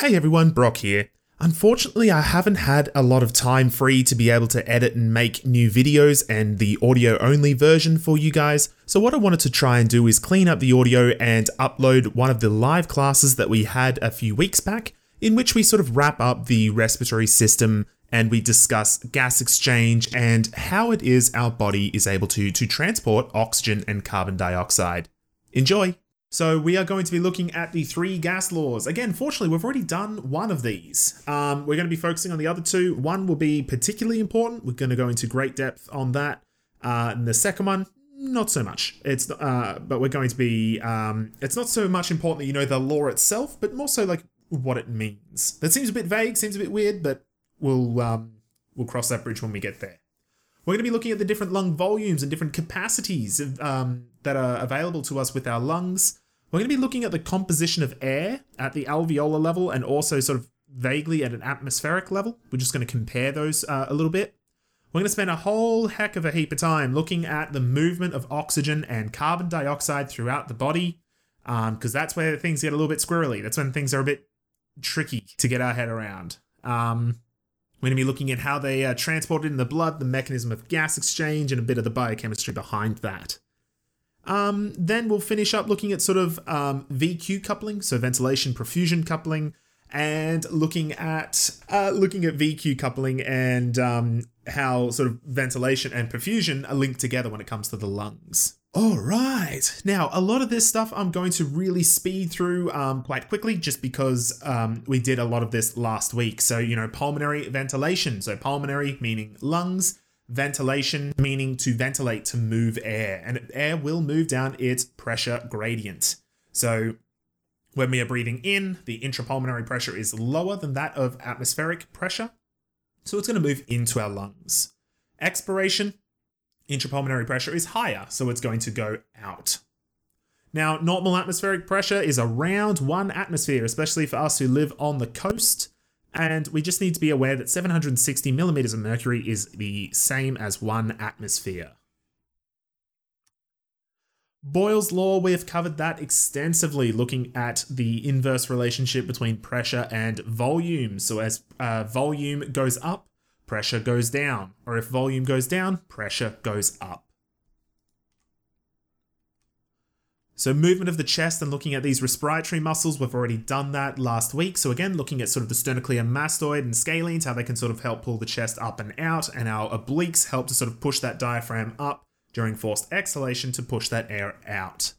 Hey everyone, Brock here. Unfortunately, I haven't had a lot of time free to be able to edit and make new videos and the audio only version for you guys. So, what I wanted to try and do is clean up the audio and upload one of the live classes that we had a few weeks back, in which we sort of wrap up the respiratory system and we discuss gas exchange and how it is our body is able to, to transport oxygen and carbon dioxide. Enjoy! So we are going to be looking at the three gas laws. Again, fortunately, we've already done one of these. Um, we're going to be focusing on the other two. One will be particularly important. We're going to go into great depth on that. Uh, and the second one, not so much. It's uh, but we're going to be. Um, it's not so much important that you know the law itself, but more so like what it means. That seems a bit vague, seems a bit weird, but we'll um, we'll cross that bridge when we get there. We're going to be looking at the different lung volumes and different capacities of, um, that are available to us with our lungs. We're going to be looking at the composition of air at the alveolar level and also sort of vaguely at an atmospheric level. We're just going to compare those uh, a little bit. We're going to spend a whole heck of a heap of time looking at the movement of oxygen and carbon dioxide throughout the body, because um, that's where things get a little bit squirrely. That's when things are a bit tricky to get our head around. Um, we're going to be looking at how they are transported in the blood, the mechanism of gas exchange, and a bit of the biochemistry behind that. Um, then we'll finish up looking at sort of um, VQ coupling, so ventilation perfusion coupling, and looking at uh, looking at VQ coupling and um, how sort of ventilation and perfusion are linked together when it comes to the lungs. All right. Now, a lot of this stuff I'm going to really speed through um, quite quickly just because um, we did a lot of this last week. So, you know, pulmonary ventilation. So, pulmonary meaning lungs, ventilation, meaning to ventilate, to move air, and air will move down its pressure gradient. So when we are breathing in, the intrapulmonary pressure is lower than that of atmospheric pressure, so it's going to move into our lungs. Expiration, intrapulmonary pressure is higher, so it's going to go out. Now, normal atmospheric pressure is around one atmosphere, especially for us who live on the coast. And we just need to be aware that 760 millimeters of mercury is the same as one atmosphere. Boyle's law, we've covered that extensively, looking at the inverse relationship between pressure and volume. So, as uh, volume goes up, pressure goes down. Or if volume goes down, pressure goes up. So, movement of the chest and looking at these respiratory muscles, we've already done that last week. So, again, looking at sort of the sternocleidomastoid mastoid and scalenes, how they can sort of help pull the chest up and out, and our obliques help to sort of push that diaphragm up during forced exhalation to push that air out.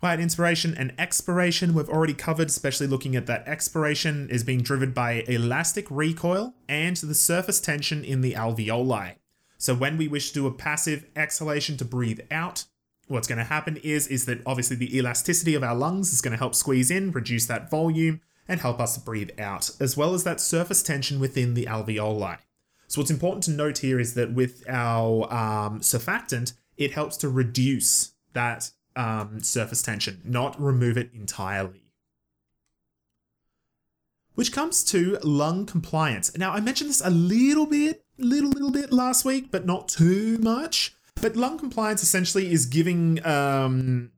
Quiet inspiration and expiration we've already covered, especially looking at that expiration is being driven by elastic recoil and the surface tension in the alveoli. So when we wish to do a passive exhalation to breathe out, what's going to happen is is that obviously the elasticity of our lungs is going to help squeeze in, reduce that volume, and help us breathe out, as well as that surface tension within the alveoli. So what's important to note here is that with our um, surfactant, it helps to reduce that um, surface tension, not remove it entirely. Which comes to lung compliance. Now, I mentioned this a little bit, little, little bit last week, but not too much. But lung compliance essentially is giving um,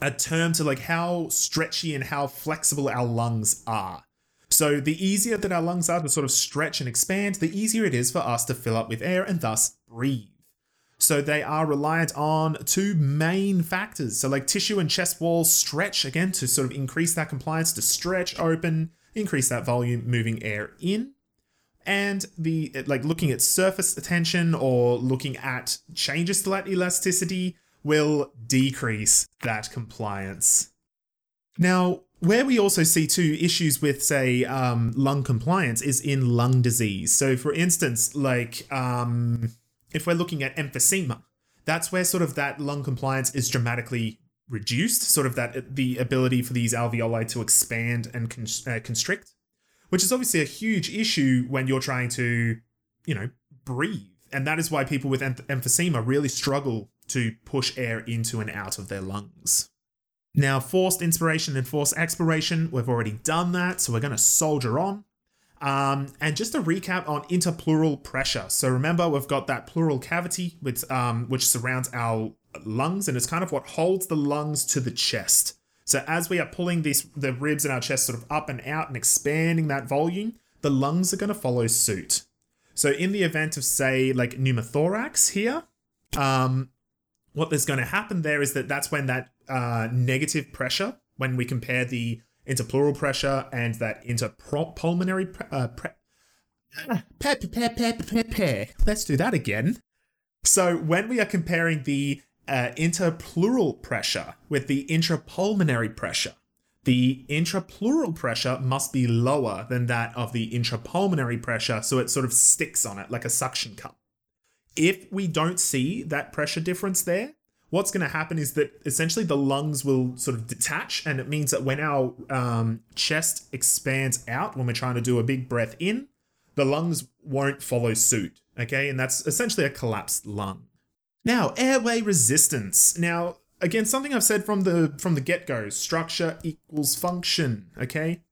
a term to like how stretchy and how flexible our lungs are. So the easier that our lungs are to sort of stretch and expand, the easier it is for us to fill up with air and thus breathe. So they are reliant on two main factors. So like tissue and chest walls stretch again to sort of increase that compliance to stretch open, increase that volume, moving air in and the like looking at surface tension or looking at changes to that elasticity will decrease that compliance. Now, where we also see two issues with, say, um, lung compliance is in lung disease. So, for instance, like um, if we're looking at emphysema, that's where sort of that lung compliance is dramatically reduced, sort of that the ability for these alveoli to expand and uh, constrict which is obviously a huge issue when you're trying to, you know, breathe. And that is why people with emphysema really struggle to push air into and out of their lungs. Now, forced inspiration and forced expiration, we've already done that, so we're going to soldier on. Um, and just a recap on interpleural pressure. So remember, we've got that pleural cavity with, um, which surrounds our lungs, and it's kind of what holds the lungs to the chest. So as we are pulling these the ribs in our chest sort of up and out and expanding that volume, the lungs are going to follow suit. So in the event of say like pneumothorax here, um, what is going to happen there is that that's when that uh, negative pressure, when we compare the interpleural pressure and that interpulmonary pre- uh, pre- Let's do that again. So when we are comparing the uh, interpleural pressure with the intrapulmonary pressure, the intrapleural pressure must be lower than that of the intrapulmonary pressure, so it sort of sticks on it like a suction cup. If we don't see that pressure difference there, what's going to happen is that essentially the lungs will sort of detach, and it means that when our um, chest expands out, when we're trying to do a big breath in, the lungs won't follow suit. Okay, and that's essentially a collapsed lung. Now, airway resistance. Now, again, something I've said from the from the get-go, structure equals function, okay?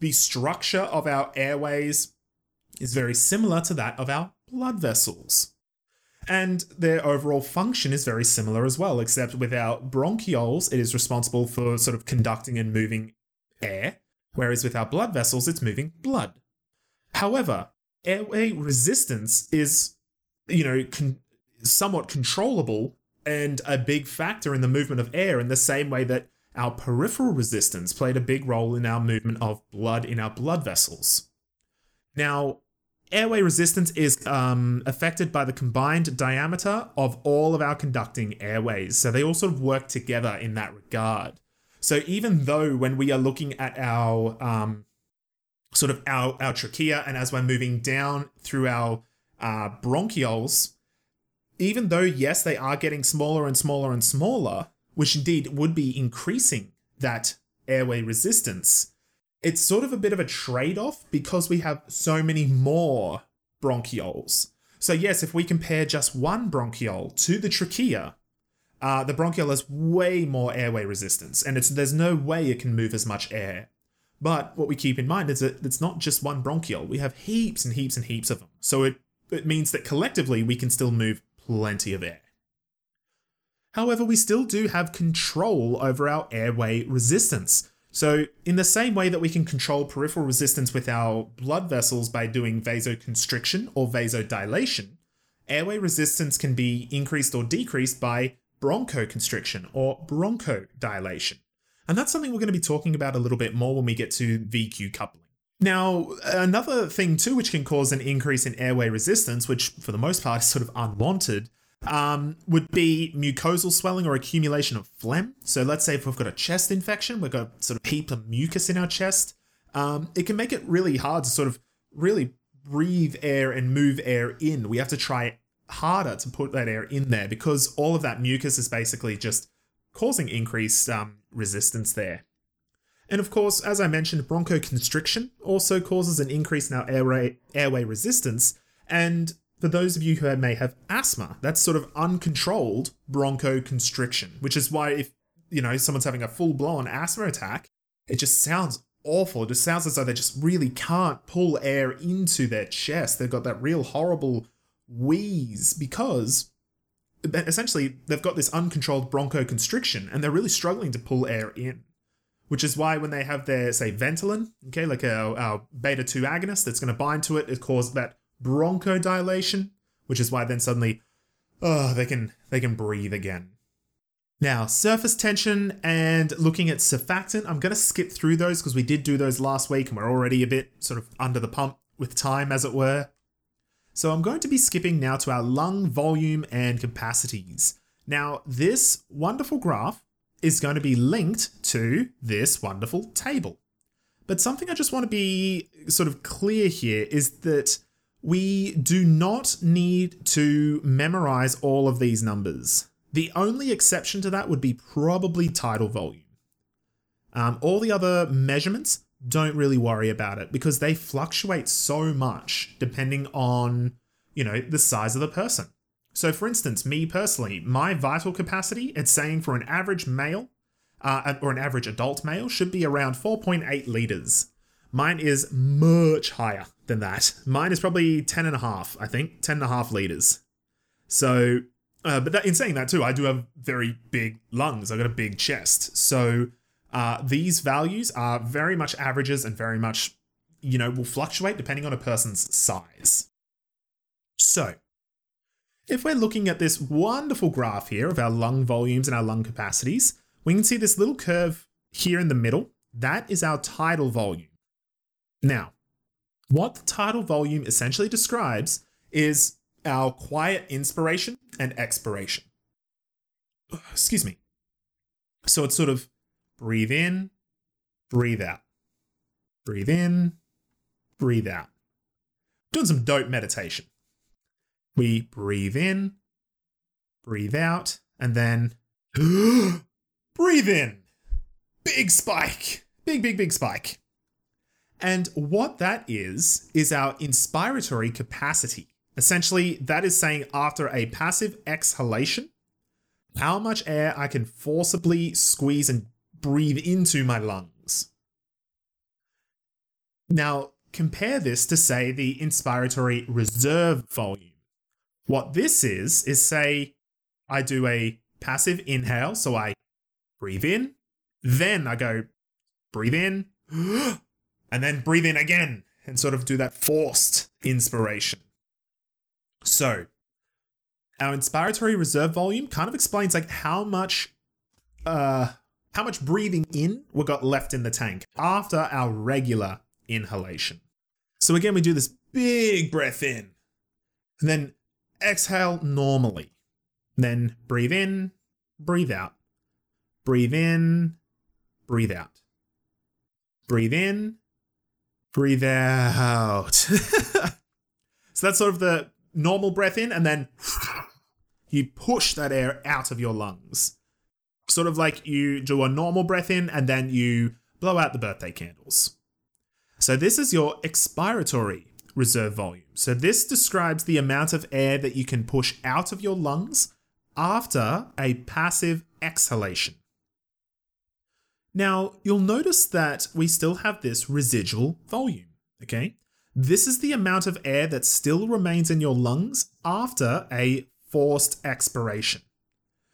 The structure of our airways is very similar to that of our blood vessels. And their overall function is very similar as well, except with our bronchioles, it is responsible for sort of conducting and moving air, whereas with our blood vessels, it's moving blood. However, airway resistance is, you know, con- somewhat controllable and a big factor in the movement of air in the same way that our peripheral resistance played a big role in our movement of blood in our blood vessels. Now, airway resistance is um, affected by the combined diameter of all of our conducting airways. So they all sort of work together in that regard. So even though when we are looking at our um, sort of our, our trachea and as we're moving down through our uh, bronchioles, even though, yes, they are getting smaller and smaller and smaller, which indeed would be increasing that airway resistance, it's sort of a bit of a trade off because we have so many more bronchioles. So, yes, if we compare just one bronchiole to the trachea, uh, the bronchiole has way more airway resistance, and it's there's no way it can move as much air. But what we keep in mind is that it's not just one bronchiole; we have heaps and heaps and heaps of them. So it it means that collectively we can still move plenty of air. However, we still do have control over our airway resistance. So, in the same way that we can control peripheral resistance with our blood vessels by doing vasoconstriction or vasodilation, airway resistance can be increased or decreased by bronchoconstriction or bronchodilation. And that's something we're going to be talking about a little bit more when we get to VQ coupling. Now, another thing too, which can cause an increase in airway resistance, which for the most part is sort of unwanted, um, would be mucosal swelling or accumulation of phlegm. So let's say if we've got a chest infection, we've got sort of heap of mucus in our chest, um, it can make it really hard to sort of really breathe air and move air in. We have to try harder to put that air in there because all of that mucus is basically just causing increased um, resistance there. And of course, as I mentioned, bronchoconstriction also causes an increase in our airway, airway resistance. And for those of you who may have asthma, that's sort of uncontrolled bronchoconstriction, which is why if you know someone's having a full blown asthma attack, it just sounds awful. It just sounds as though they just really can't pull air into their chest. They've got that real horrible wheeze because essentially they've got this uncontrolled bronchoconstriction and they're really struggling to pull air in which is why when they have their say Ventolin, okay, like our, our beta two agonist that's going to bind to it, it causes that bronchodilation, which is why then suddenly, oh, they can they can breathe again. Now, surface tension and looking at surfactant, I'm going to skip through those because we did do those last week and we're already a bit sort of under the pump with time, as it were. So I'm going to be skipping now to our lung volume and capacities. Now, this wonderful graph is going to be linked to this wonderful table. But something I just want to be sort of clear here is that we do not need to memorize all of these numbers. The only exception to that would be probably tidal volume. Um, all the other measurements, don't really worry about it because they fluctuate so much depending on, you know, the size of the person. So, for instance, me personally, my vital capacity, it's saying for an average male uh, or an average adult male should be around 4.8 liters. Mine is much higher than that. Mine is probably 10 and a half, I think, 10 and a half liters. So, uh, but that, in saying that too, I do have very big lungs. I've got a big chest. So, Uh, these values are very much averages and very much, you know, will fluctuate depending on a person's size. So, if we're looking at this wonderful graph here of our lung volumes and our lung capacities, we can see this little curve here in the middle. That is our tidal volume. Now, what the tidal volume essentially describes is our quiet inspiration and expiration. Excuse me. So it's sort of breathe in, breathe out. Breathe in, breathe out. Doing some dope meditation. We breathe in, breathe out, and then breathe in. Big spike. Big, big, big spike. And what that is, is our inspiratory capacity. Essentially, that is saying after a passive exhalation, how much air I can forcibly squeeze and breathe into my lungs. Now, compare this to, say, the inspiratory reserve volume. What this is, is say I do a passive inhale, so I breathe in, then I go breathe in, and then breathe in again, and sort of do that forced inspiration. So, our inspiratory reserve volume kind of explains like how much uh how much breathing in we got left in the tank after our regular inhalation. So again we do this big breath in and then exhale normally. Then breathe in, breathe out. Breathe in, breathe out. Breathe in, breathe out. so that's sort of the normal breath in, and then you push that air out of your lungs. Sort of like you do a normal breath in, and then you blow out the birthday candles. So this is your expiratory reserve volume. So this describes the amount of air that you can push out of your lungs after a passive exhalation. Now, you'll notice that we still have this residual volume, okay? This is the amount of air that still remains in your lungs after a forced expiration.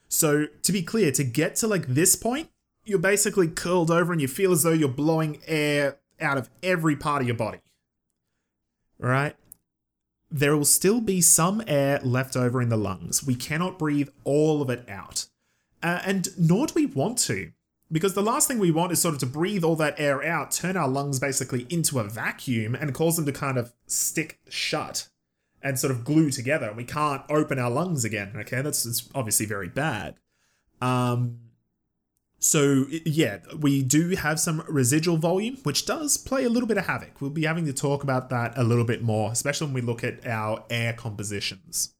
So, to be clear, to get to like this point, you're basically curled over and you feel as though you're blowing air out of every part of your body. Right? There will still be some air left over in the lungs. We cannot breathe all of it out. Uh, and nor do we want to. Because the last thing we want is sort of to breathe all that air out, turn our lungs basically into a vacuum, and cause them to kind of stick shut and sort of glue together. We can't open our lungs again. Okay, that's, obviously very bad. Um, so yeah, we do have some residual volume, which does play a little bit of havoc. We'll be having to talk about that a little bit more, especially when we look at our air compositions.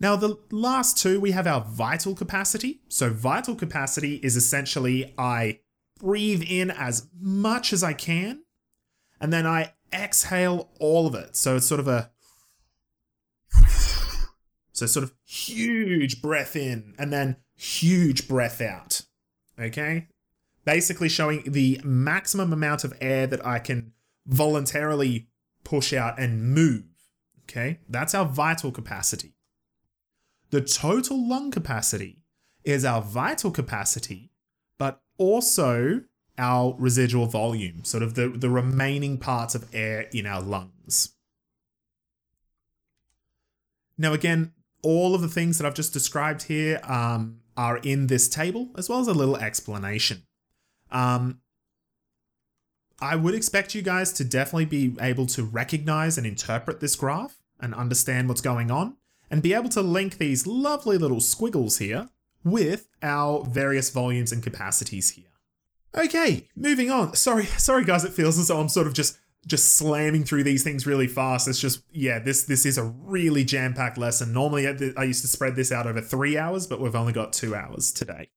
Now, the last two, we have our vital capacity. So, vital capacity is essentially I breathe in as much as I can, and then I exhale all of it. So, it's sort of a. So, sort of huge breath in, and then huge breath out. Okay? Basically, showing the maximum amount of air that I can voluntarily push out and move. Okay? That's our vital capacity. The total lung capacity is our vital capacity, but also our residual volume, sort of the, the remaining parts of air in our lungs. Now, again, all of the things that I've just described here um, are in this table, as well as a little explanation. Um, I would expect you guys to definitely be able to recognize and interpret this graph and understand what's going on and be able to link these lovely little squiggles here with our various volumes and capacities here. Okay, moving on. Sorry, sorry guys, it feels as though I'm sort of just just slamming through these things really fast. It's just yeah, this this is a really jam-packed lesson. Normally I used to spread this out over 3 hours, but we've only got 2 hours today.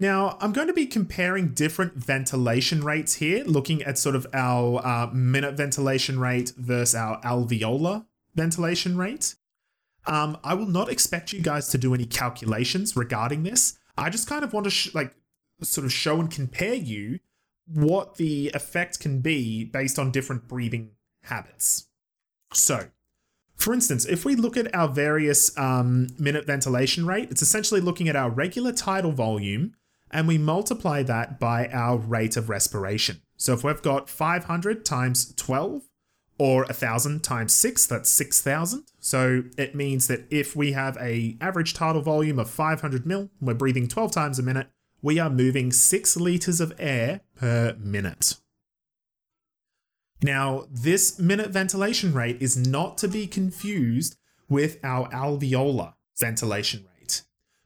Now, I'm going to be comparing different ventilation rates here, looking at sort of our uh, minute ventilation rate versus our alveolar ventilation rate. Um, I will not expect you guys to do any calculations regarding this. I just kind of want to sh- like sort of show and compare you what the effect can be based on different breathing habits. So, for instance, if we look at our various um, minute ventilation rate, it's essentially looking at our regular tidal volume and we multiply that by our rate of respiration. So if we've got 500 times 12 or 1000 times 6, that's 6000. So it means that if we have a average tidal volume of 500 mil, we're breathing 12 times a minute, we are moving 6 liters of air per minute. Now, this minute ventilation rate is not to be confused with our alveolar ventilation rate.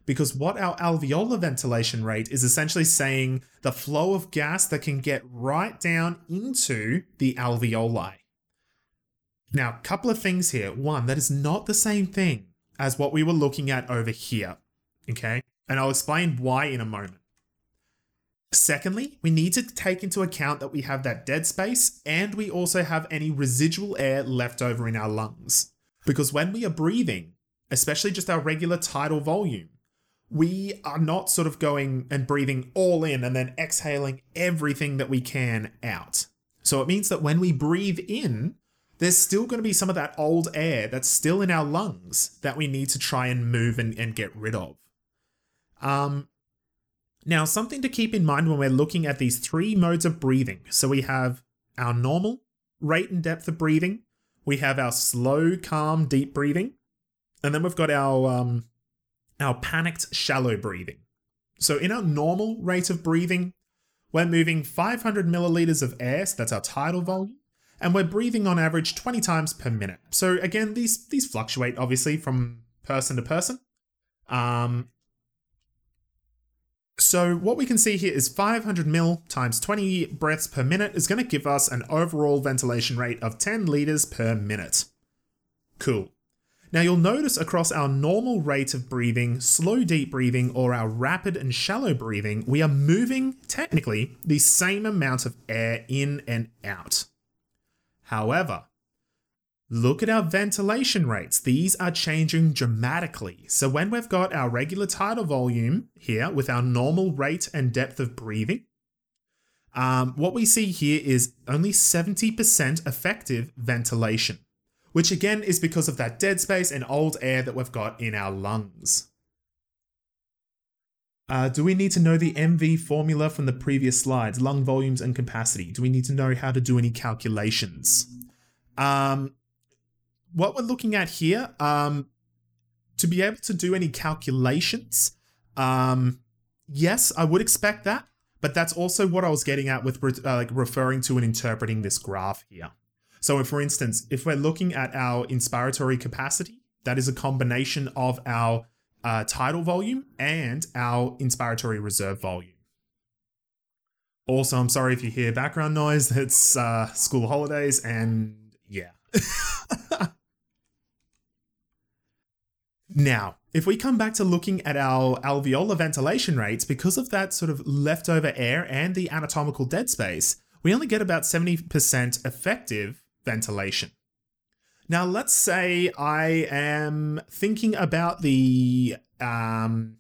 Because what our alveolar ventilation rate is essentially saying the flow of gas that can get right down into the alveoli. Now, a couple of things here. One, that is not the same thing as what we were looking at over here. Okay? And I'll explain why in a moment. Secondly, we need to take into account that we have that dead space and we also have any residual air left over in our lungs. Because when we are breathing, especially just our regular tidal volume, we are not sort of going and breathing all in and then exhaling everything that we can out. So it means that when we breathe in, there's still going to be some of that old air that's still in our lungs that we need to try and move and, and get rid of. Um, now, something to keep in mind when we're looking at these three modes of breathing. So we have our normal rate and depth of breathing, we have our slow, calm, deep breathing, and then we've got our um, our panicked, shallow breathing. So in our normal rate of breathing, we're moving 500 milliliters of air, so that's our tidal volume, and we're breathing on average 20 times per minute. So again, these these fluctuate obviously from person to person. Um, so what we can see here is 500 mil times 20 breaths per minute is going to give us an overall ventilation rate of 10 liters per minute. Cool. Now you'll notice across our normal rate of breathing, slow deep breathing, or our rapid and shallow breathing, we are moving, technically, the same amount of air in and out. However, Look at our ventilation rates. These are changing dramatically. So when we've got our regular tidal volume here with our normal rate and depth of breathing, um, what we see here is only 70% effective ventilation, which again is because of that dead space and old air that we've got in our lungs. Uh, do we need to know the MV formula from the previous slides, lung volumes and capacity? Do we need to know how to do any calculations? Um, what we're looking at here, um, to be able to do any calculations, um, yes, I would expect that. But that's also what I was getting at with re- uh, like referring to and interpreting this graph here. So, for instance, if we're looking at our inspiratory capacity, that is a combination of our uh, tidal volume and our inspiratory reserve volume. Also, I'm sorry if you hear background noise. It's uh, school holidays, and yeah. Now, if we come back to looking at our alveolar ventilation rates, because of that sort of leftover air and the anatomical dead space, we only get about 70% effective ventilation. Now, let's say I am thinking about the um,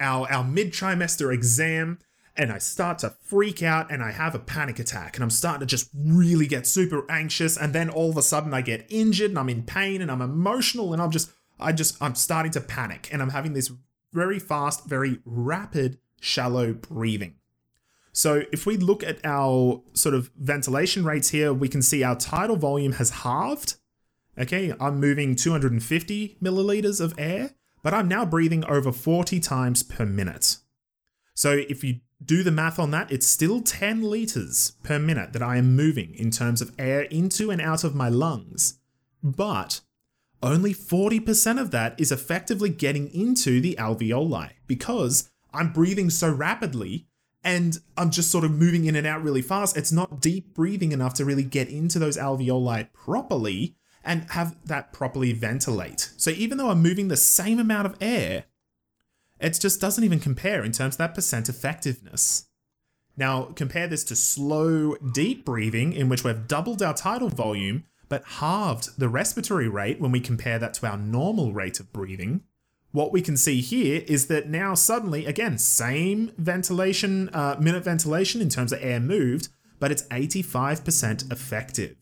our, our mid trimester exam and I start to freak out and I have a panic attack and I'm starting to just really get super anxious and then all of a sudden I get injured and I'm in pain and I'm emotional and I'm just I just, I'm starting to panic and I'm having this very fast, very rapid, shallow breathing. So if we look at our sort of ventilation rates here, we can see our tidal volume has halved. Okay, I'm moving 250 milliliters of air, but I'm now breathing over 40 times per minute. So if you do the math on that, it's still 10 liters per minute that I am moving in terms of air into and out of my lungs. But only 40% of that is effectively getting into the alveoli because I'm breathing so rapidly and I'm just sort of moving in and out really fast. It's not deep breathing enough to really get into those alveoli properly and have that properly ventilate. So even though I'm moving the same amount of air, it just doesn't even compare in terms of that percent effectiveness. Now, compare this to slow, deep breathing, in which we've doubled our tidal volume, but halved the respiratory rate when we compare that to our normal rate of breathing, what we can see here is that now suddenly, again, same ventilation, uh, minute ventilation in terms of air moved, but it's 85% effective.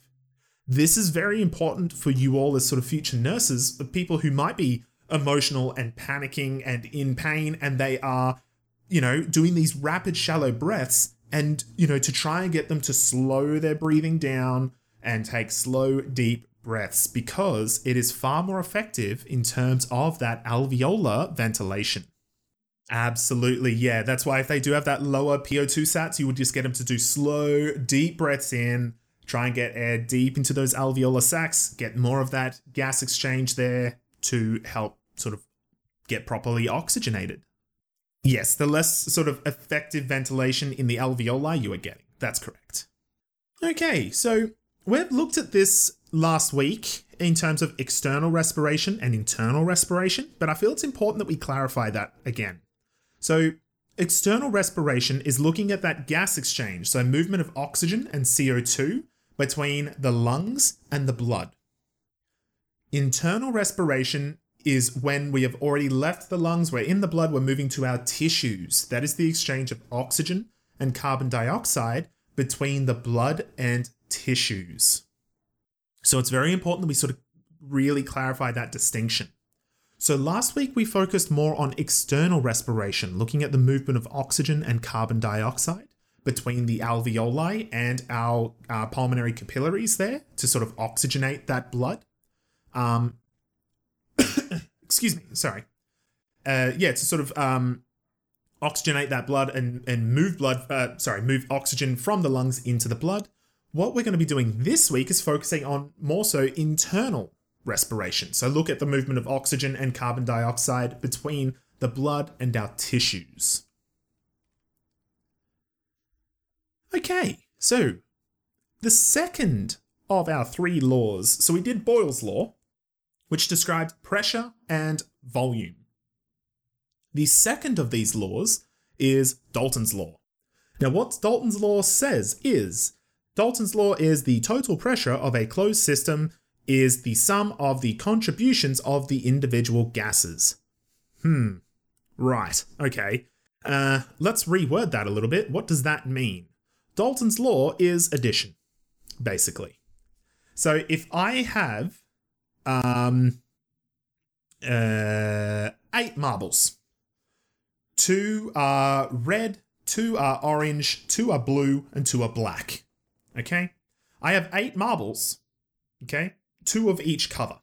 This is very important for you all as sort of future nurses, of people who might be emotional and panicking and in pain, and they are you know, doing these rapid, shallow breaths and, you know, to try and get them to slow their breathing down and take slow, deep breaths because it is far more effective in terms of that alveolar ventilation. Absolutely, yeah. That's why if they do have that lower PO2 sats, you would just get them to do slow, deep breaths in, try and get air deep into those alveolar sacs, get more of that gas exchange there to help sort of get properly oxygenated. Yes, the less sort of effective ventilation in the alveoli you are getting. That's correct. Okay, so we've looked at this last week in terms of external respiration and internal respiration, but I feel it's important that we clarify that again. So, external respiration is looking at that gas exchange, so movement of oxygen and CO2 between the lungs and the blood. Internal respiration is when we have already left the lungs, we're in the blood, we're moving to our tissues. That is the exchange of oxygen and carbon dioxide between the blood and tissues. So it's very important that we sort of really clarify that distinction. So last week we focused more on external respiration, looking at the movement of oxygen and carbon dioxide between the alveoli and our, our pulmonary capillaries there to sort of oxygenate that blood. Um, excuse me, sorry. Uh, yeah, to sort of um, oxygenate that blood and, and move blood, uh, sorry, move oxygen from the lungs into the blood. What we're going to be doing this week is focusing on more so internal respiration. So look at the movement of oxygen and carbon dioxide between the blood and our tissues. Okay, so the second of our three laws. So we did Boyle's law, which described pressure and volume. The second of these laws is Dalton's law. Now, what Dalton's law says is Dalton's law is the total pressure of a closed system is the sum of the contributions of the individual gases. Hmm. Right. Okay. Uh, let's reword that a little bit. What does that mean? Dalton's law is addition, basically. So if I have um, uh, eight marbles, two are red, two are orange, two are blue, and two are black. Okay? I have eight marbles. Okay? two of each color.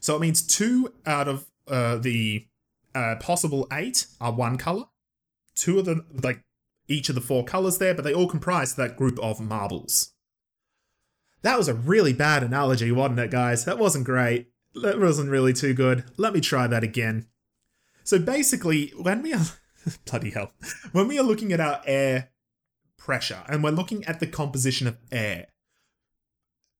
So it means two out of uh, the uh, possible eight are one color. Two of the like each of the four colors there, but they all comprise that group of marbles. That was a really bad analogy, wasn't it, guys? That wasn't great. That wasn't really too good. Let me try that again. So basically, when we are bloody hell, when we are looking at our air pressure and we're looking at the composition of air,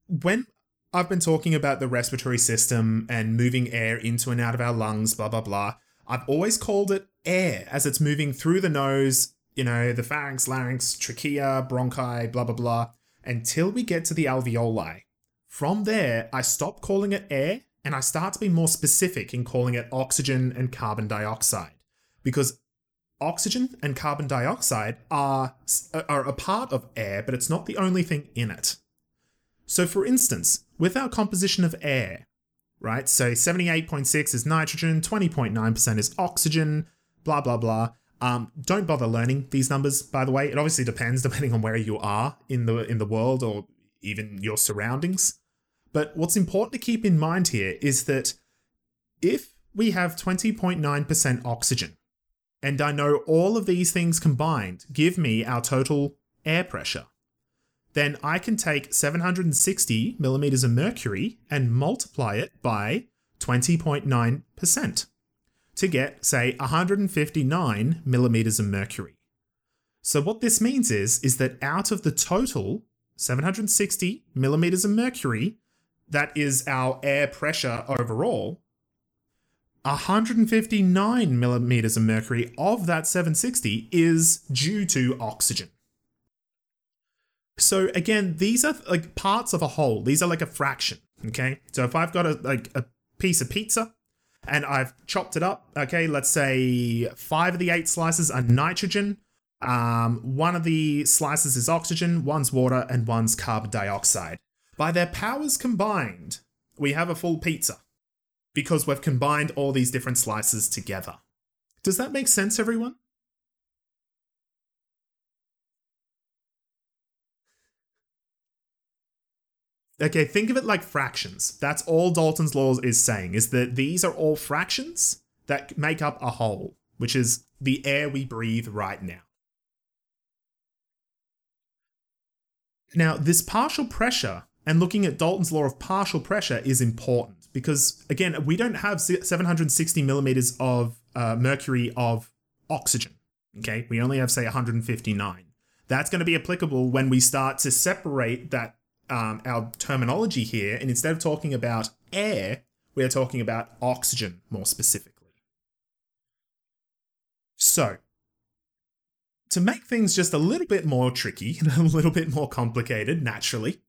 when I've been talking about the respiratory system and moving air into and out of our lungs, blah, blah, blah. I've always called it air as it's moving through the nose, you know, the pharynx, larynx, trachea, bronchi, blah, blah, blah, until we get to the alveoli. From there, I stop calling it air and I start to be more specific in calling it oxygen and carbon dioxide. Because oxygen and carbon dioxide are, are a part of air, but it's not the only thing in it. So, for instance, with our composition of air, right? So 78.6 is nitrogen, 20.9% is oxygen, blah, blah, blah. Um, don't bother learning these numbers, by the way. It obviously depends depending on where you are in the in the world or even your surroundings. But what's important to keep in mind here is that if we have 20.9% oxygen, and I know all of these things combined give me our total air pressure, then I can take 760 millimeters of mercury and multiply it by 20.9% to get, say, 159 millimeters of mercury. So what this means is, is that out of the total 760 millimeters of mercury, that is our air pressure overall, 159 millimeters of mercury of that 760 is due to oxygen. So again, these are like parts of a whole. These are like a fraction. Okay. So if I've got a like a piece of pizza and I've chopped it up, okay, let's say five of the eight slices are nitrogen. Um, one of the slices is oxygen, one's water, and one's carbon dioxide. By their powers combined, we have a full pizza because we've combined all these different slices together. Does that make sense, everyone? Okay, think of it like fractions. That's all Dalton's law is saying, is that these are all fractions that make up a whole, which is the air we breathe right now. Now, this partial pressure and looking at Dalton's law of partial pressure is important because, again, we don't have 760 millimeters of uh, mercury of oxygen. Okay, we only have, say, 159. That's going to be applicable when we start to separate that um, our terminology here, and instead of talking about air, we are talking about oxygen more specifically. So, to make things just a little bit more tricky and a little bit more complicated, naturally,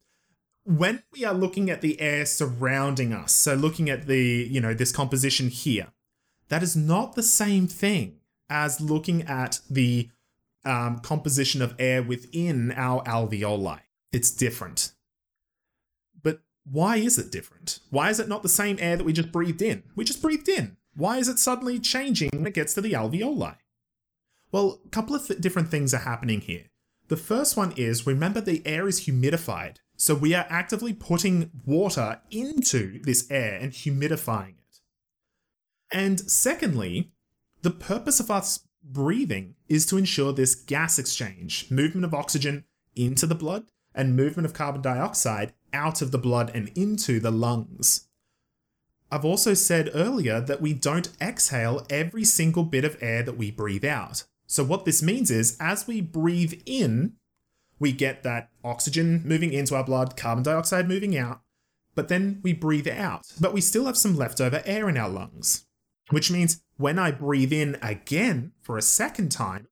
when we are looking at the air surrounding us, so looking at the, you know, this composition here, that is not the same thing as looking at the um, composition of air within our alveoli. It's different. Why is it different? Why is it not the same air that we just breathed in? We just breathed in. Why is it suddenly changing when it gets to the alveoli? Well, a couple of th- different things are happening here. The first one is remember the air is humidified. So we are actively putting water into this air and humidifying it. And secondly, the purpose of us breathing is to ensure this gas exchange, movement of oxygen into the blood and movement of carbon dioxide out of the blood and into the lungs. I've also said earlier that we don't exhale every single bit of air that we breathe out. So, what this means is as we breathe in, we get that oxygen moving into our blood, carbon dioxide moving out, but then we breathe out. But we still have some leftover air in our lungs, which means when I breathe in again for a second time,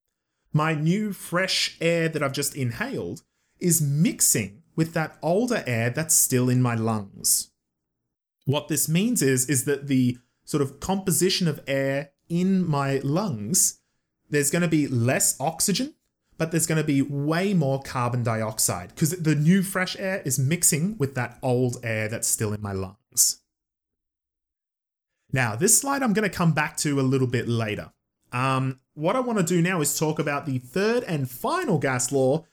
my new fresh air that I've just inhaled is mixing with that older air that's still in my lungs. What this means is, is that the sort of composition of air in my lungs, there's going to be less oxygen but there's going to be way more carbon dioxide because the new fresh air is mixing with that old air that's still in my lungs. Now, this slide I'm going to come back to a little bit later. Um, what I want to do now is talk about the third and final gas law,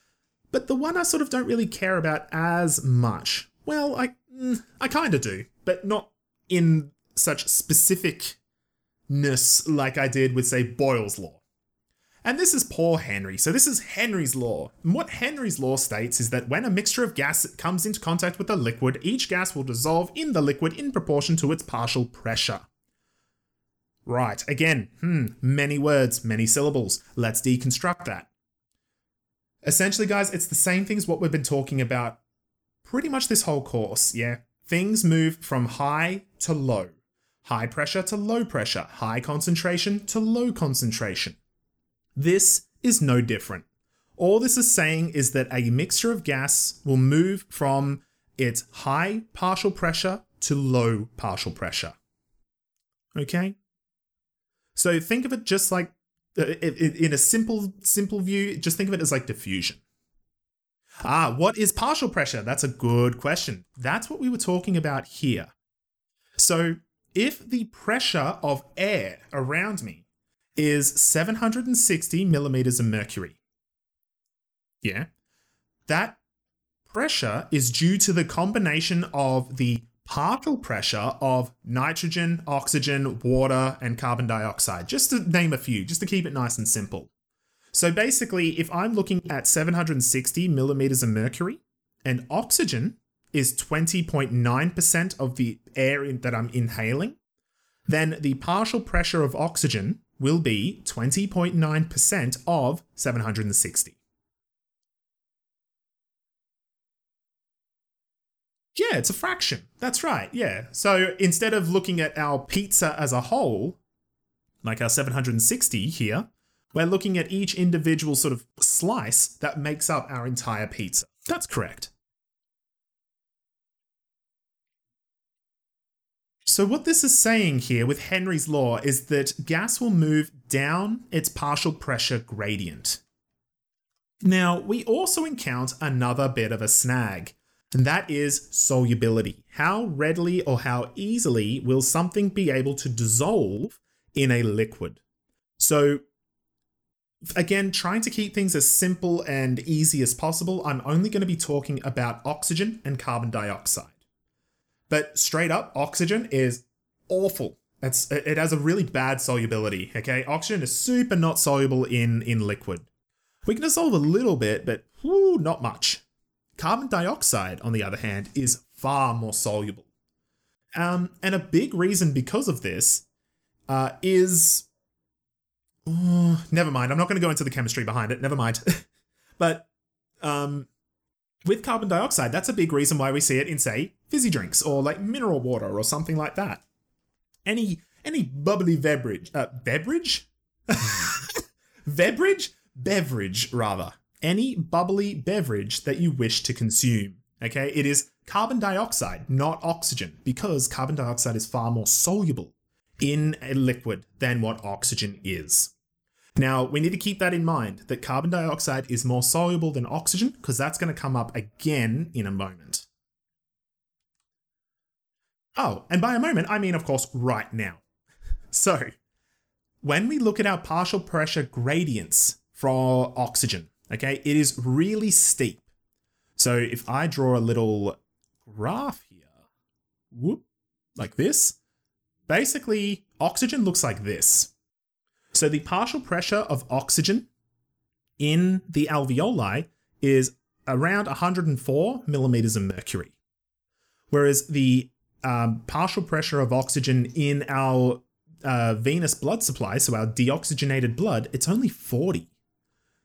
but the one I sort of don't really care about as much. Well, I, mm, I kind of do, but not in such specificness like I did with, say, Boyle's law. And this is poor Henry. So this is Henry's law. And what Henry's law states is that when a mixture of gas comes into contact with a liquid, each gas will dissolve in the liquid in proportion to its partial pressure. Right, again, hmm, many words, many syllables. Let's deconstruct that. Essentially, guys, it's the same thing as what we've been talking about pretty much this whole course, yeah? Things move from high to low, high pressure to low pressure, high concentration to low concentration. This is no different. All this is saying is that a mixture of gas will move from its high partial pressure to low partial pressure. Okay? So think of it just like in a simple simple view, just think of it as like diffusion. Ah, what is partial pressure? That's a good question. That's what we were talking about here. So, if the pressure of air around me is 760 millimeters of mercury. Yeah. That pressure is due to the combination of the partial pressure of nitrogen, oxygen, water, and carbon dioxide, just to name a few, just to keep it nice and simple. So basically, if I'm looking at 760 millimeters of mercury and oxygen is 20.9% of the air that I'm inhaling, then the partial pressure of oxygen will be 20.9% of 760. Yeah, it's a fraction. That's right. Yeah. So instead of looking at our pizza as a whole, like our 760 here, we're looking at each individual sort of slice that makes up our entire pizza. That's correct. So, what this is saying here with Henry's law is that gas will move down its partial pressure gradient. Now, we also encounter another bit of a snag, and that is solubility. How readily or how easily will something be able to dissolve in a liquid? So, again, trying to keep things as simple and easy as possible, I'm only going to be talking about oxygen and carbon dioxide. But straight up, oxygen is awful. It's, it has a really bad solubility, okay? Oxygen is super not soluble in, in liquid. We can dissolve a little bit, but not much. Carbon dioxide, on the other hand, is far more soluble. Um, and a big reason because of this uh, is Oh, never mind. I'm not going to go into the chemistry behind it. Never mind. but um, with carbon dioxide, that's a big reason why we see it in, say, fizzy drinks or like mineral water or something like that. Any any bubbly beverage, uh, beverage, beverage, beverage rather. Any bubbly beverage that you wish to consume. Okay, it is carbon dioxide, not oxygen, because carbon dioxide is far more soluble in a liquid than what oxygen is. Now, we need to keep that in mind that carbon dioxide is more soluble than oxygen because that's going to come up again in a moment. Oh, and by a moment, I mean, of course, right now. So, when we look at our partial pressure gradients for oxygen, okay, it is really steep. So, if I draw a little graph here, whoop, like this, basically, oxygen looks like this. So the partial pressure of oxygen in the alveoli is around 104 millimeters of mercury, whereas the um, partial pressure of oxygen in our uh, venous blood supply, so our deoxygenated blood, it's only 40.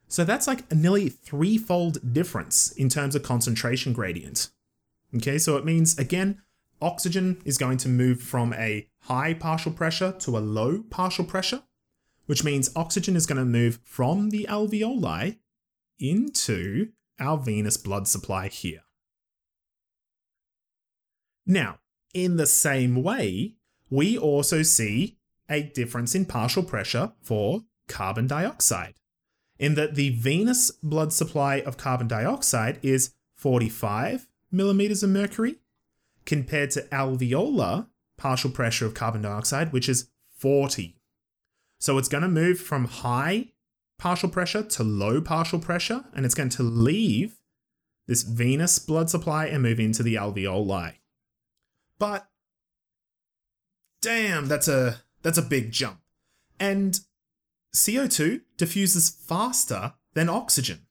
So that's like a nearly threefold difference in terms of concentration gradient. Okay, so it means again, oxygen is going to move from a high partial pressure to a low partial pressure which means oxygen is going to move from the alveoli into our venous blood supply here. Now, in the same way, we also see a difference in partial pressure for carbon dioxide, in that the venous blood supply of carbon dioxide is 45 millimeters of mercury, compared to alveolar partial pressure of carbon dioxide, which is 40 so it's going to move from high partial pressure to low partial pressure, and it's going to leave this venous blood supply and move into the alveoli. But damn, that's a that's a big jump. And CO2 diffuses faster than oxygen.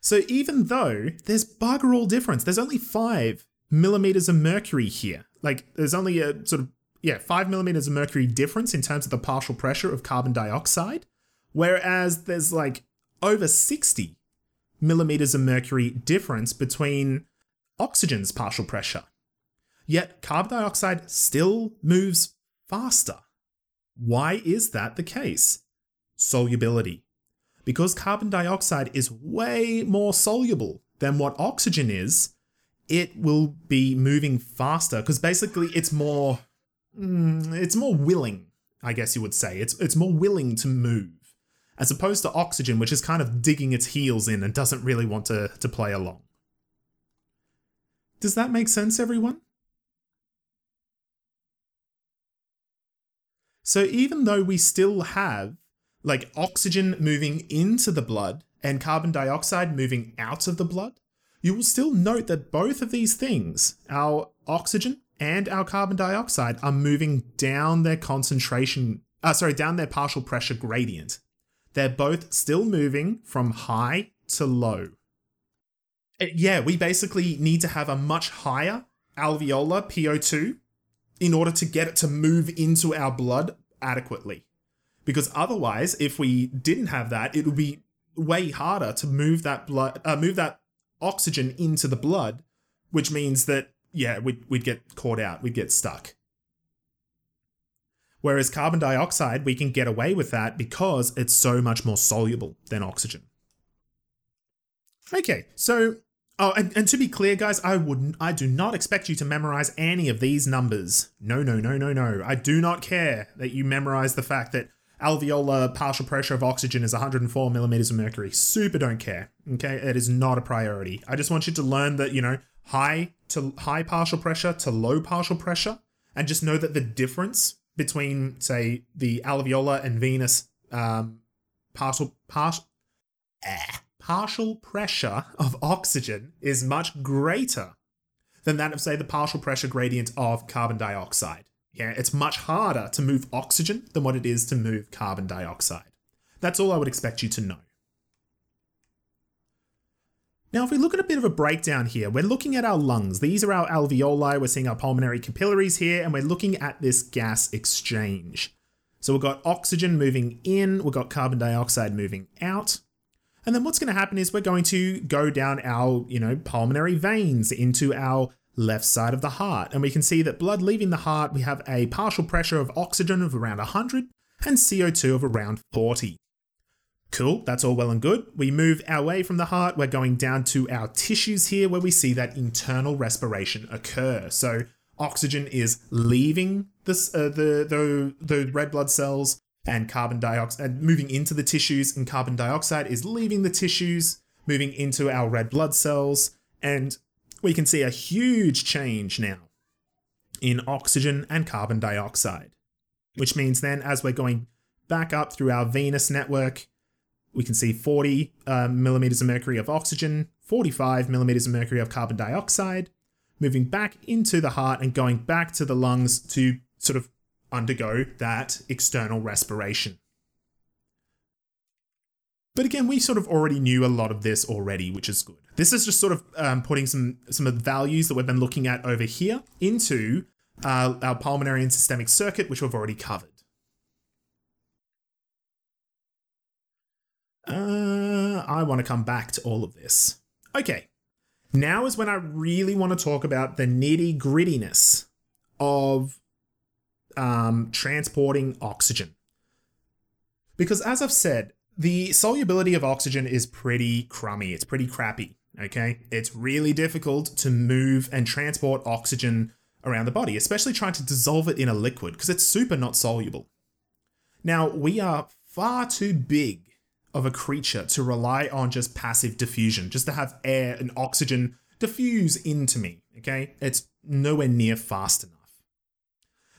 So even though there's bugger all difference, there's only five millimeters of mercury here. Like there's only a sort of yeah, five millimeters of mercury difference in terms of the partial pressure of carbon dioxide, whereas there's like over 60 millimeters of mercury difference between oxygen's partial pressure. Yet carbon dioxide still moves faster. Why is that the case? Solubility. Because carbon dioxide is way more soluble than what oxygen is, it will be moving faster because basically it's more mm, it's more willing, I guess you would say. It's it's more willing to move. As opposed to oxygen, which is kind of digging its heels in and doesn't really want to, to play along. Does that make sense, everyone? So even though we still have like oxygen moving into the blood and carbon dioxide moving out of the blood, you will still note that both of these things, our oxygen and our carbon dioxide are moving down their concentration, uh, sorry, down their partial pressure gradient. They're both still moving from high to low. Uh, yeah, we basically need to have a much higher alveolar PO2 in order to get it to move into our blood adequately. Because otherwise, if we didn't have that, it would be way harder to move that blood, uh, move that oxygen into the blood, which means that yeah, we'd, we'd get caught out, we'd get stuck. Whereas carbon dioxide, we can get away with that because it's so much more soluble than oxygen. Okay, so oh, and, and to be clear, guys, I wouldn't, I do not expect you to memorize any of these numbers. No, no, no, no, no. I do not care that you memorize the fact that alveolar partial pressure of oxygen is 104 millimeters of mercury. Super don't care. Okay, it is not a priority. I just want you to learn that you know high to high partial pressure to low partial pressure, and just know that the difference between, say, the alveolar and venous um, partial, partial, eh, partial pressure of oxygen is much greater than that of, say, the partial pressure gradient of carbon dioxide. Yeah, it's much harder to move oxygen than what it is to move carbon dioxide. That's all I would expect you to know. Now, if we look at a bit of a breakdown here, we're looking at our lungs. These are our alveoli, we're seeing our pulmonary capillaries here, and we're looking at this gas exchange. So we've got oxygen moving in, we've got carbon dioxide moving out. And then what's going to happen is we're going to go down our, you know, pulmonary veins into our left side of the heart. And we can see that blood leaving the heart, we have a partial pressure of oxygen of around 100 and CO2 of around 40. Cool, that's all well and good. We move our way from the heart, we're going down to our tissues here where we see that internal respiration occur. So oxygen is leaving this, uh, the, the, the red blood cells and carbon dioxide, and moving into the tissues, and carbon dioxide is leaving the tissues, moving into our red blood cells, and we can see a huge change now in oxygen and carbon dioxide, which means then as we're going back up through our venous network, we can see 40 uh, millimeters of mercury of oxygen, 45 millimeters of mercury of carbon dioxide, moving back into the heart and going back to the lungs to sort of undergo that external respiration. But again, we sort of already knew a lot of this already, which is good. This is just sort of um, putting some some of the values that we've been looking at over here into uh, our pulmonary and systemic circuit, which we've already covered. Uh, I want to come back to all of this. Okay, now is when I really want to talk about the nitty grittiness of um, transporting oxygen. Because as I've said, the solubility of oxygen is pretty crummy, it's pretty crappy. Okay, it's really difficult to move and transport oxygen around the body, especially trying to dissolve it in a liquid because it's super not soluble. Now, we are far too big of a creature to rely on just passive diffusion, just to have air and oxygen diffuse into me, okay? It's nowhere near fast enough.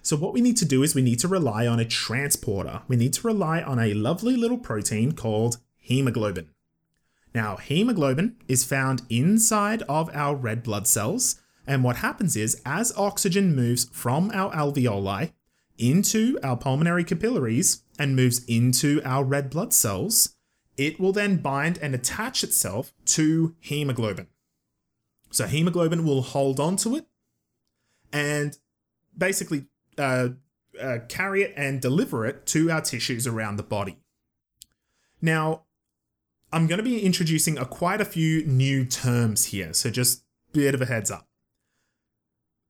So, what we need to do is we need to rely on a transporter. We need to rely on a lovely little protein called hemoglobin. Now, hemoglobin is found inside of our red blood cells, and what happens is as oxygen moves from our alveoli into our pulmonary capillaries and moves into our red blood cells, it will then bind and attach itself to hemoglobin. So hemoglobin will hold on to it and basically uh, uh, carry it and deliver it to our tissues around the body. Now, I'm going to be introducing a quite a few new terms here, so just a bit of a heads up.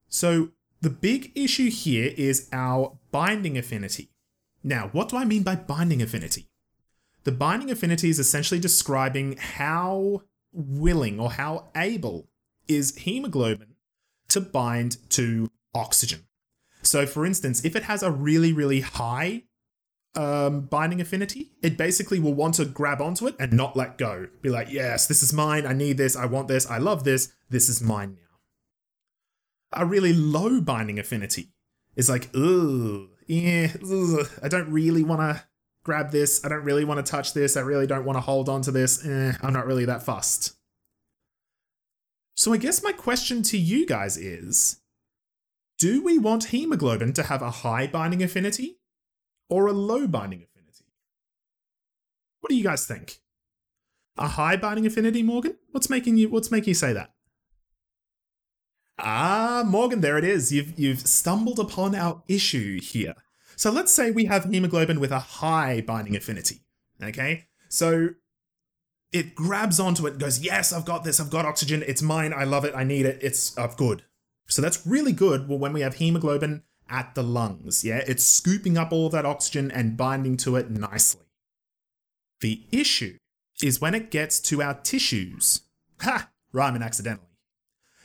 So the big issue here is our binding affinity. Now, what do I mean by binding affinity? The binding affinity is essentially describing how willing or how able is hemoglobin to bind to oxygen. So, for instance, if it has a really, really high um, binding affinity, it basically will want to grab onto it and not let go. Be like, yes, this is mine. I need this. I want this. I love this. This is mine now. A really low binding affinity is like, ugh, yeah, ugh, I don't really want to grab this. I don't really want to touch this. I really don't want to hold on to this. Eh, I'm not really that fussed. So I guess my question to you guys is do we want hemoglobin to have a high binding affinity or a low binding affinity? What do you guys think? A high binding affinity, Morgan? What's making you what's making you say that? Ah, Morgan, there it is. You've you've stumbled upon our issue here. So let's say we have hemoglobin with a high binding affinity. Okay? So it grabs onto it and goes, Yes, I've got this. I've got oxygen. It's mine. I love it. I need it. It's uh, good. So that's really good when we have hemoglobin at the lungs. Yeah? It's scooping up all of that oxygen and binding to it nicely. The issue is when it gets to our tissues. Ha! Rhyming accidentally.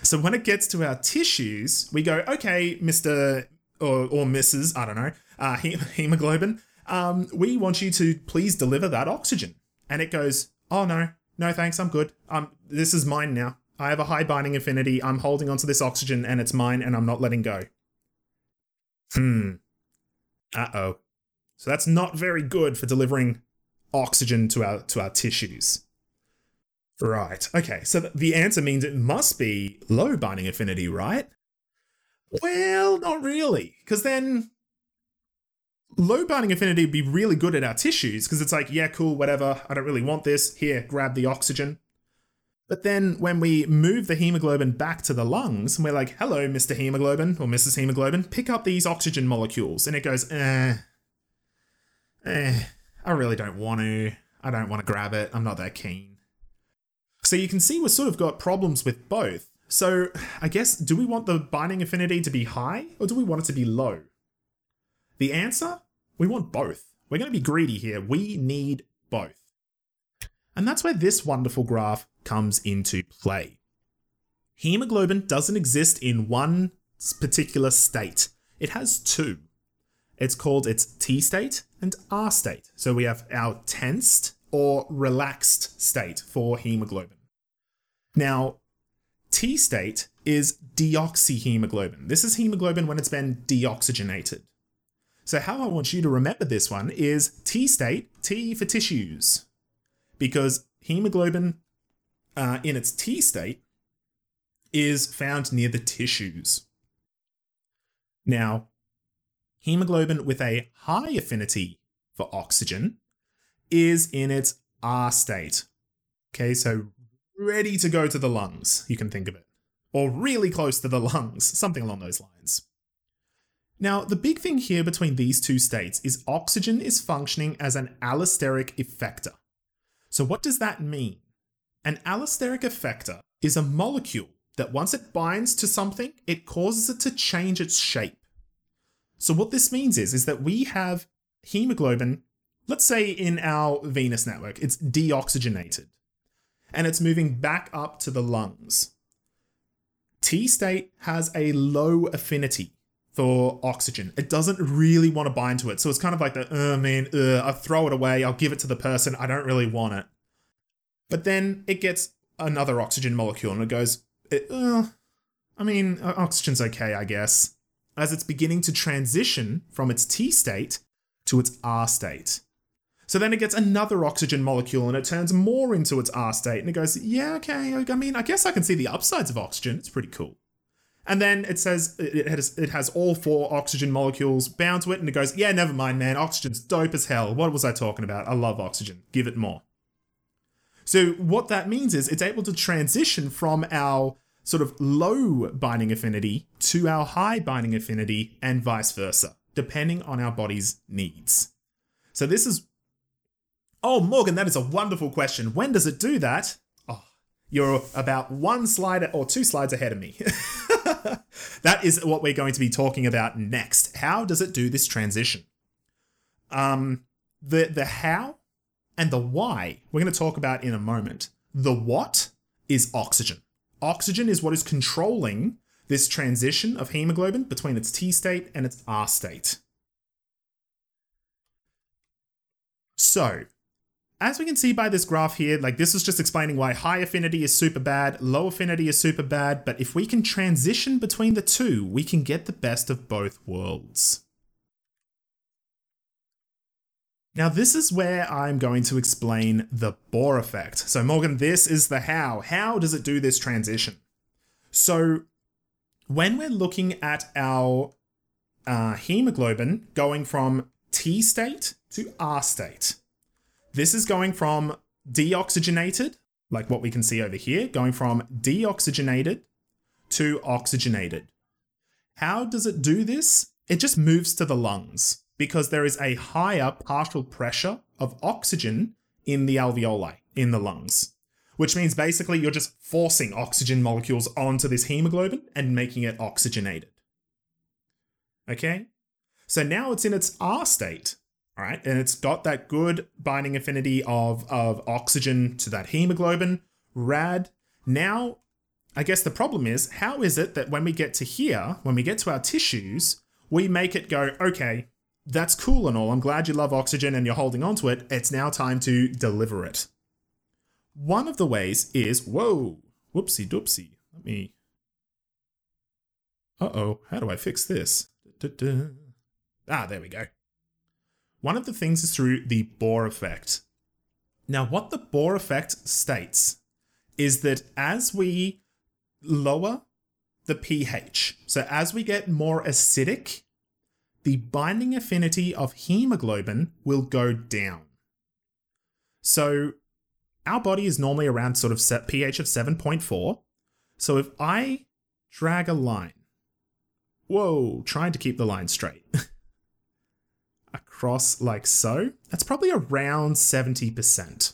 So when it gets to our tissues, we go, okay, Mr. or, or Mrs. I don't know, uh, hemoglobin, um, we want you to please deliver that oxygen. And it goes, oh no, no thanks, I'm good. Um, this is mine now. I have a high binding affinity. I'm holding onto this oxygen and it's mine and I'm not letting go. Hmm. Uh oh. So that's not very good for delivering oxygen to our to our tissues. Right. Okay. So the answer means it must be low binding affinity, right? Well, not really, because then low binding affinity would be really good at our tissues because it's like, yeah, cool, whatever. I don't really want this. Here, grab the oxygen. But then when we move the hemoglobin back to the lungs, and we're like, hello, Mr. Hemoglobin or Mrs. Hemoglobin, pick up these oxygen molecules. And it goes, eh, eh, I really don't want to. I don't want to grab it. I'm not that keen. So you can see we've sort of got problems with both. So I guess, do we want the binding affinity to be high or do we want it to be low? The answer? We want both. We're going to be greedy here. We need both. And that's where this wonderful graph comes into play. Hemoglobin doesn't exist in one particular state, it has two. It's called its T state and R state. So we have our tensed or relaxed state for hemoglobin. Now, T state is deoxyhemoglobin. This is hemoglobin when it's been deoxygenated. So, how I want you to remember this one is T state, T for tissues, because hemoglobin uh, in its T state is found near the tissues. Now, hemoglobin with a high affinity for oxygen is in its R state. Okay, so ready to go to the lungs, you can think of it. Or really close to the lungs, something along those lines. Now, the big thing here between these two states is oxygen is functioning as an allosteric effector. So, what does that mean? An allosteric effector is a molecule that once it binds to something, it causes it to change its shape. So, what this means is, is that we have hemoglobin, let's say in our venous network, it's deoxygenated and it's moving back up to the lungs. T state has a low affinity for oxygen. It doesn't really want to bind to it. So it's kind of like the, oh man, uh, I throw it away, I'll give it to the person, I don't really want it. But then it gets another oxygen molecule and it goes, it, uh, I mean, oxygen's okay, I guess, as it's beginning to transition from its T state to its R state. So then it gets another oxygen molecule and it turns more into its R state and it goes, yeah, okay, I mean, I guess I can see the upsides of oxygen. It's pretty cool. And then it says it has it has all four oxygen molecules bound to it, and it goes, yeah, never mind, man. Oxygen's dope as hell. What was I talking about? I love oxygen. Give it more. So what that means is it's able to transition from our sort of low binding affinity to our high binding affinity and vice versa, depending on our body's needs. So this is Oh, Morgan, that is a wonderful question. When does it do that? Oh, you're about one slide or two slides ahead of me. that is what we're going to be talking about next. How does it do this transition? Um, the the how and the why we're going to talk about in a moment. The what is oxygen. Oxygen is what is controlling this transition of hemoglobin between its T state and its R state. So, as we can see by this graph here, like this is just explaining why high affinity is super bad, low affinity is super bad, but if we can transition between the two, we can get the best of both worlds. Now, this is where I'm going to explain the Bohr effect. So, Morgan, this is the how. How does it do this transition? So, when we're looking at our uh, hemoglobin going from T state to R state, this is going from deoxygenated, like what we can see over here, going from deoxygenated to oxygenated. How does it do this? It just moves to the lungs because there is a higher partial pressure of oxygen in the alveoli, in the lungs. Which means basically you're just forcing oxygen molecules onto this hemoglobin and making it oxygenated. Okay? So now it's in its R state. All right, and it's got that good binding affinity of, of oxygen to that hemoglobin. Rad. Now, I guess the problem is how is it that when we get to here, when we get to our tissues, we make it go, okay, that's cool and all. I'm glad you love oxygen and you're holding on to it. It's now time to deliver it. One of the ways is, whoa, whoopsie doopsie. Let me. Uh oh, how do I fix this? Da-da-da. Ah, there we go. One of the things is through the Bohr effect. Now, what the Bohr effect states is that as we lower the pH, so as we get more acidic, the binding affinity of hemoglobin will go down. So, our body is normally around sort of set pH of 7.4. So, if I drag a line, whoa, trying to keep the line straight. across like so, that's probably around 70%.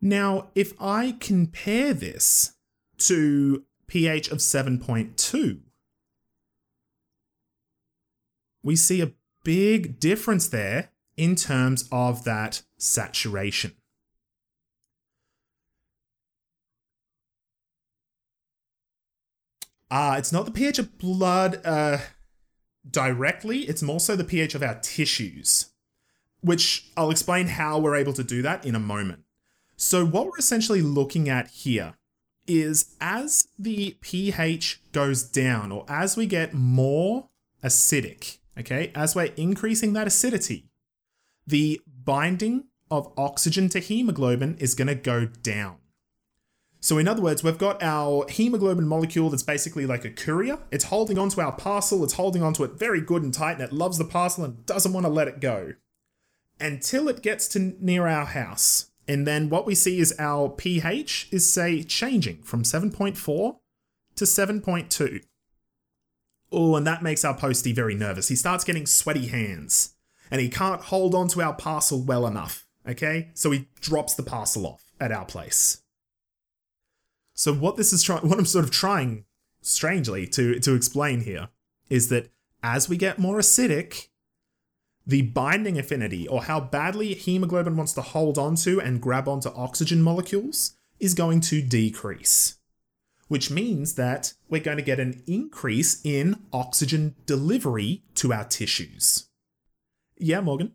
Now, if I compare this to pH of 7.2, we see a big difference there in terms of that saturation. Ah, uh, it's not the pH of blood. Uh, directly, it's more so the pH of our tissues, which I'll explain how we're able to do that in a moment. So, what we're essentially looking at here is as the pH goes down, or as we get more acidic, okay, as we're increasing that acidity, the binding of oxygen to hemoglobin is going to go down. So, in other words, we've got our hemoglobin molecule that's basically like a courier. It's holding onto our parcel, it's holding onto it very good and tight, and it loves the parcel and doesn't want to let it go until it gets to near our house. And then what we see is our pH is, say, changing from 7.4 to 7.2. Oh, and that makes our postie very nervous. He starts getting sweaty hands and he can't hold onto our parcel well enough. Okay? So he drops the parcel off at our place. So what this is trying, what I'm sort of trying, strangely, to to explain here, is that as we get more acidic, the binding affinity, or how badly hemoglobin wants to hold onto and grab onto oxygen molecules, is going to decrease. Which means that we're going to get an increase in oxygen delivery to our tissues. Yeah, Morgan?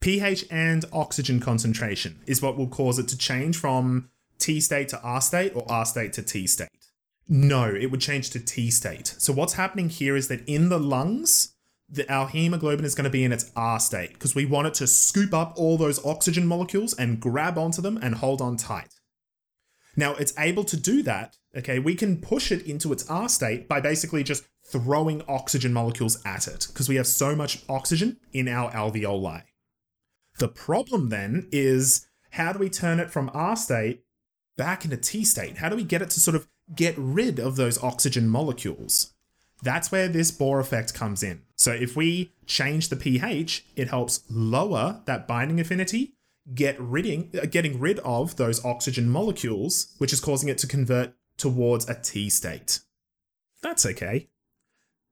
pH and oxygen concentration is what will cause it to change from T state to R state or R state to T state? No, it would change to T state. So what's happening here is that in the lungs, the, our hemoglobin is going to be in its R state because we want it to scoop up all those oxygen molecules and grab onto them and hold on tight. Now it's able to do that. Okay, we can push it into its R state by basically just throwing oxygen molecules at it because we have so much oxygen in our alveoli. The problem then is how do we turn it from R state back into T state? How do we get it to sort of get rid of those oxygen molecules? That's where this Bohr effect comes in. So if we change the pH, it helps lower that binding affinity, get ridding, uh, getting rid of those oxygen molecules, which is causing it to convert towards a T state. That's okay.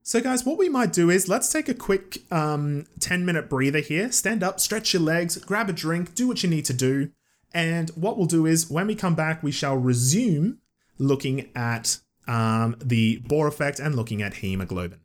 So, guys, what we might do is let's take a quick um, 10 minute breather here. Stand up, stretch your legs, grab a drink, do what you need to do. And what we'll do is when we come back, we shall resume looking at um, the Bohr effect and looking at hemoglobin.